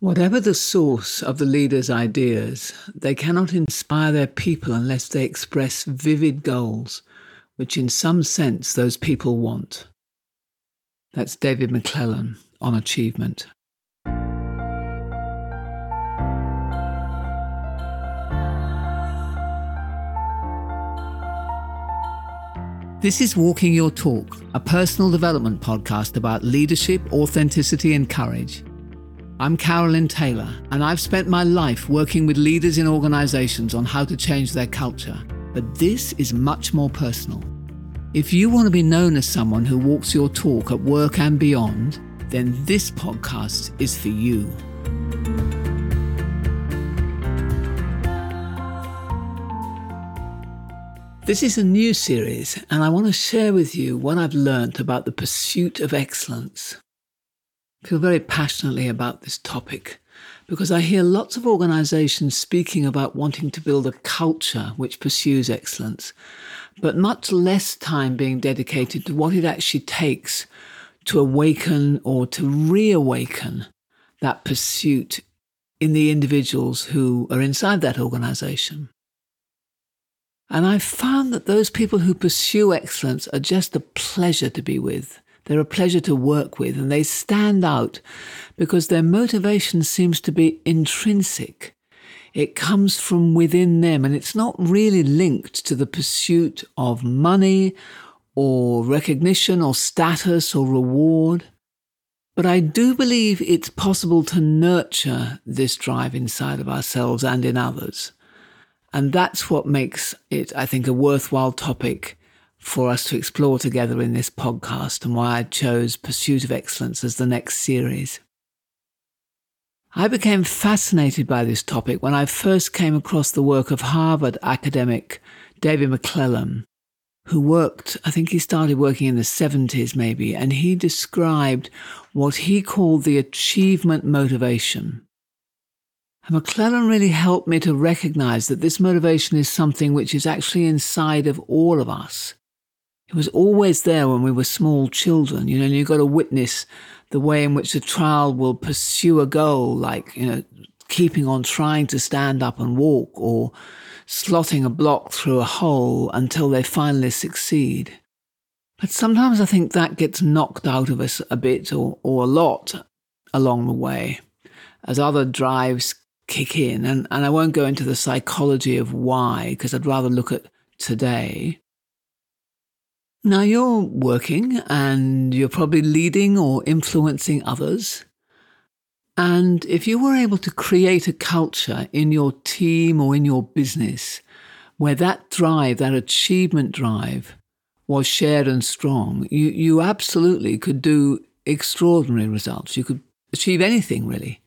Whatever the source of the leader's ideas, they cannot inspire their people unless they express vivid goals, which in some sense those people want. That's David McClelland on achievement. This is Walking Your Talk, a personal development podcast about leadership, authenticity, and courage. I'm Carolyn Taylor, and I've spent my life working with leaders in organizations on how to change their culture. But this is much more personal. If you want to be known as someone who walks your talk at work and beyond, then this podcast is for you. This is a new series, and I want to share with you what I've learned about the pursuit of excellence feel very passionately about this topic because I hear lots of organizations speaking about wanting to build a culture which pursues excellence, but much less time being dedicated to what it actually takes to awaken or to reawaken that pursuit in the individuals who are inside that organization. And I've found that those people who pursue excellence are just a pleasure to be with. They're a pleasure to work with and they stand out because their motivation seems to be intrinsic. It comes from within them and it's not really linked to the pursuit of money or recognition or status or reward. But I do believe it's possible to nurture this drive inside of ourselves and in others. And that's what makes it, I think, a worthwhile topic for us to explore together in this podcast and why I chose Pursuit of Excellence as the next series. I became fascinated by this topic when I first came across the work of Harvard academic David McClelland, who worked, I think he started working in the 70s maybe, and he described what he called the achievement motivation. And McClelland really helped me to recognize that this motivation is something which is actually inside of all of us. It was always there when we were small children, you know, and you've got to witness the way in which a child will pursue a goal, like, you know, keeping on trying to stand up and walk or slotting a block through a hole until they finally succeed. But sometimes I think that gets knocked out of us a bit or, or a lot along the way as other drives kick in. And, and I won't go into the psychology of why, because I'd rather look at today. Now you're working and you're probably leading or influencing others. And if you were able to create a culture in your team or in your business where that drive, that achievement drive, was shared and strong, you, you absolutely could do extraordinary results. You could achieve anything really.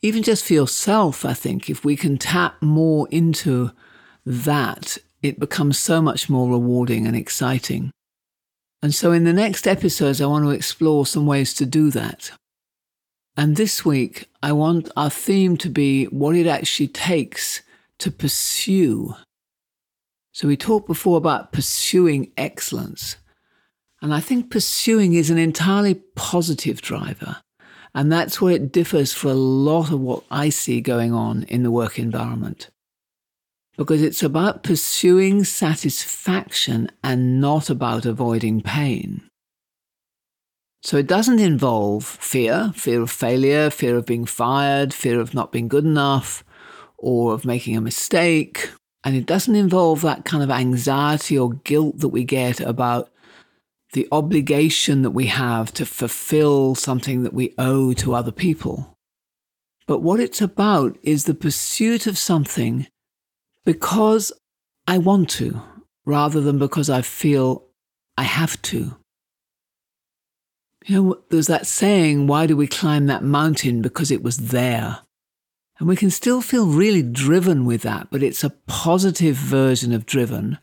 Even just for yourself, I think, if we can tap more into that it becomes so much more rewarding and exciting. And so, in the next episodes, I want to explore some ways to do that. And this week, I want our theme to be what it actually takes to pursue. So, we talked before about pursuing excellence. And I think pursuing is an entirely positive driver. And that's where it differs for a lot of what I see going on in the work environment because it's about pursuing satisfaction and not about avoiding pain. So it doesn't involve fear, fear of failure, fear of being fired, fear of not being good enough, or of making a mistake. And it doesn't involve that kind of anxiety or guilt that we get about the obligation that we have to fulfill something that we owe to other people. But what it's about is the pursuit of something because I want to rather than because I feel I have to. You know, there's that saying, why do we climb that mountain? Because it was there. And we can still feel really driven with that, but it's a positive version of driven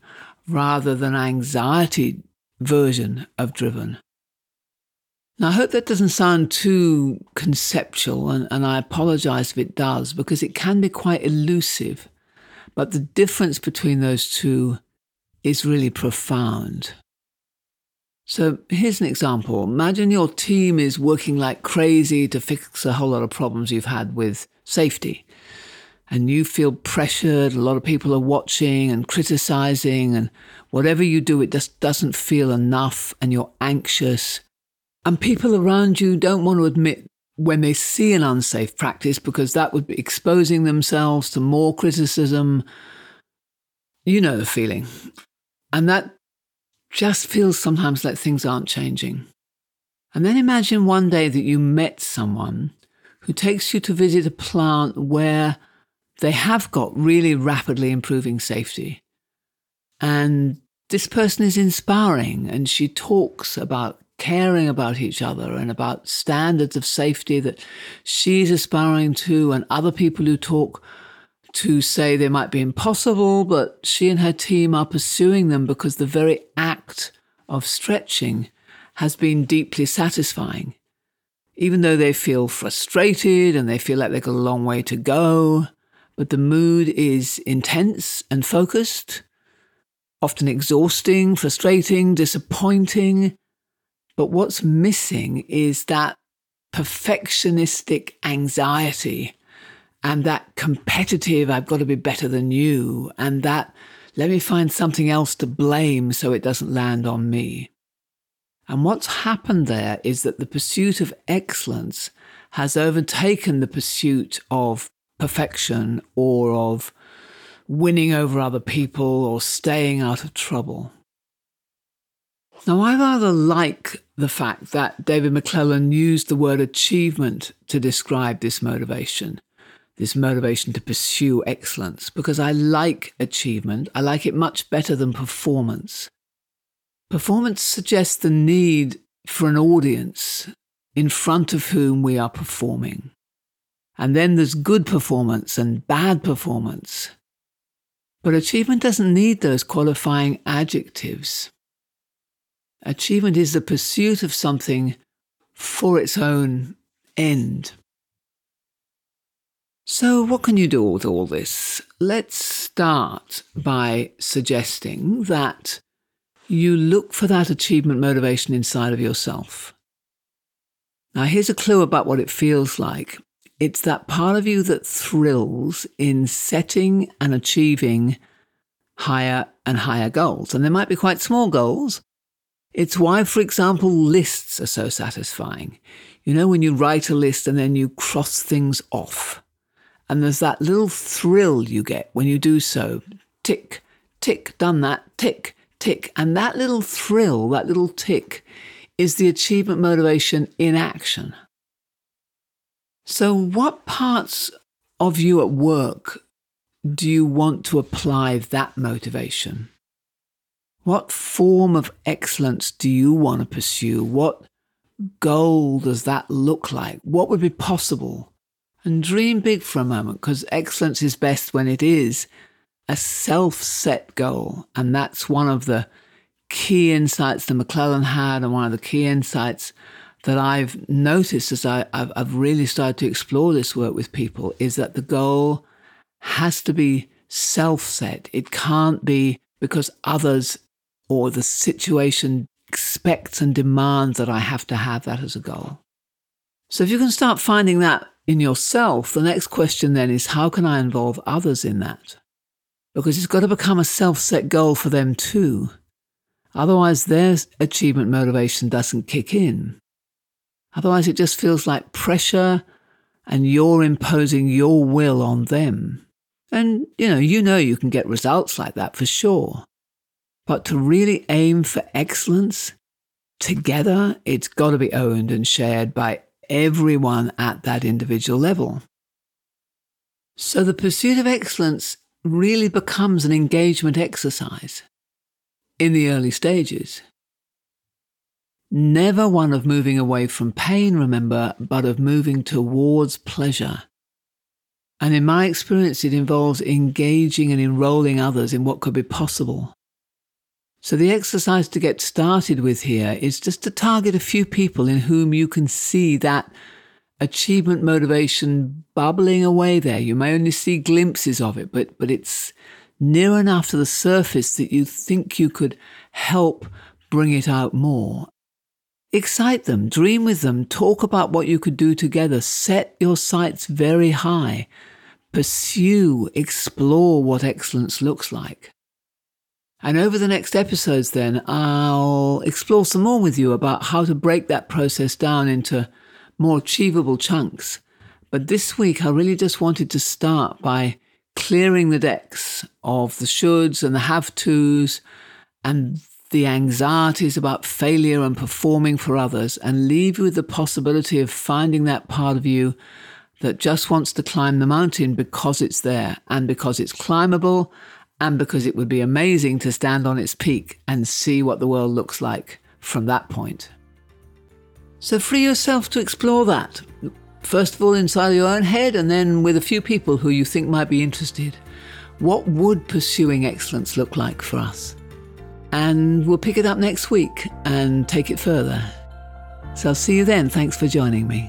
rather than anxiety version of driven. Now, I hope that doesn't sound too conceptual, and, and I apologize if it does, because it can be quite elusive. But the difference between those two is really profound. So here's an example. Imagine your team is working like crazy to fix a whole lot of problems you've had with safety. And you feel pressured, a lot of people are watching and criticizing, and whatever you do, it just doesn't feel enough, and you're anxious. And people around you don't want to admit when they see an unsafe practice because that would be exposing themselves to more criticism. You know the feeling. And that just feels sometimes like things aren't changing. And then imagine one day that you met someone who takes you to visit a plant where they have got really rapidly improving safety. And this person is inspiring and she talks about caring about each other and about standards of safety that she's aspiring to, and other people who talk to say they might be impossible, but she and her team are pursuing them because the very act of stretching has been deeply satisfying. Even though they feel frustrated and they feel like they've got a long way to go, but the mood is intense and focused, often exhausting, frustrating, disappointing, but what's missing is that perfectionistic anxiety and that competitive, I've got to be better than you, and that let me find something else to blame so it doesn't land on me. And what's happened there is that the pursuit of excellence has overtaken the pursuit of perfection or of winning over other people or staying out of trouble. Now, I rather like the fact that David McClelland used the word achievement to describe this motivation, this motivation to pursue excellence, because I like achievement. I like it much better than performance. Performance suggests the need for an audience in front of whom we are performing. And then there's good performance and bad performance. But achievement doesn't need those qualifying adjectives. Achievement is the pursuit of something for its own end. So, what can you do with all this? Let's start by suggesting that you look for that achievement motivation inside of yourself. Now, here's a clue about what it feels like it's that part of you that thrills in setting and achieving higher and higher goals. And they might be quite small goals, it's why, for example, lists are so satisfying. You know, when you write a list and then you cross things off, and there's that little thrill you get when you do so tick, tick, done that, tick, tick. And that little thrill, that little tick, is the achievement motivation in action. So, what parts of you at work do you want to apply that motivation? What form of excellence do you want to pursue? What goal does that look like? What would be possible? And dream big for a moment because excellence is best when it is a self set goal. And that's one of the key insights that McClelland had, and one of the key insights that I've noticed as I, have I've really started to explore this work with people is that the goal has to be self set. It can't be because others or the situation expects and demands that I have to have that as a goal. So if you can start finding that in yourself, the next question then is how can I involve others in that? Because it's got to become a self set goal for them too. Otherwise, their achievement motivation doesn't kick in. Otherwise, it just feels like pressure and you're imposing your will on them. And, you know, you know you can get results like that for sure. But to really aim for excellence together, it's got to be owned and shared by everyone at that individual level. So the pursuit of excellence really becomes an engagement exercise in the early stages. Never one of moving away from pain, remember, but of moving towards pleasure. And in my experience, it involves engaging and enrolling others in what could be possible. So, the exercise to get started with here is just to target a few people in whom you can see that achievement motivation bubbling away there. You may only see glimpses of it, but, but it's near enough to the surface that you think you could help bring it out more. Excite them, dream with them, talk about what you could do together, set your sights very high, pursue, explore what excellence looks like. And over the next episodes, then, I'll explore some more with you about how to break that process down into more achievable chunks. But this week, I really just wanted to start by clearing the decks of the shoulds and the have tos and the anxieties about failure and performing for others and leave you with the possibility of finding that part of you that just wants to climb the mountain because it's there and because it's climbable and because it would be amazing to stand on its peak and see what the world looks like from that point. So free yourself to explore that. First of all, inside your own head, and then with a few people who you think might be interested. What would pursuing excellence look like for us? And we'll pick it up next week and take it further. So I'll see you then. Thanks for joining me.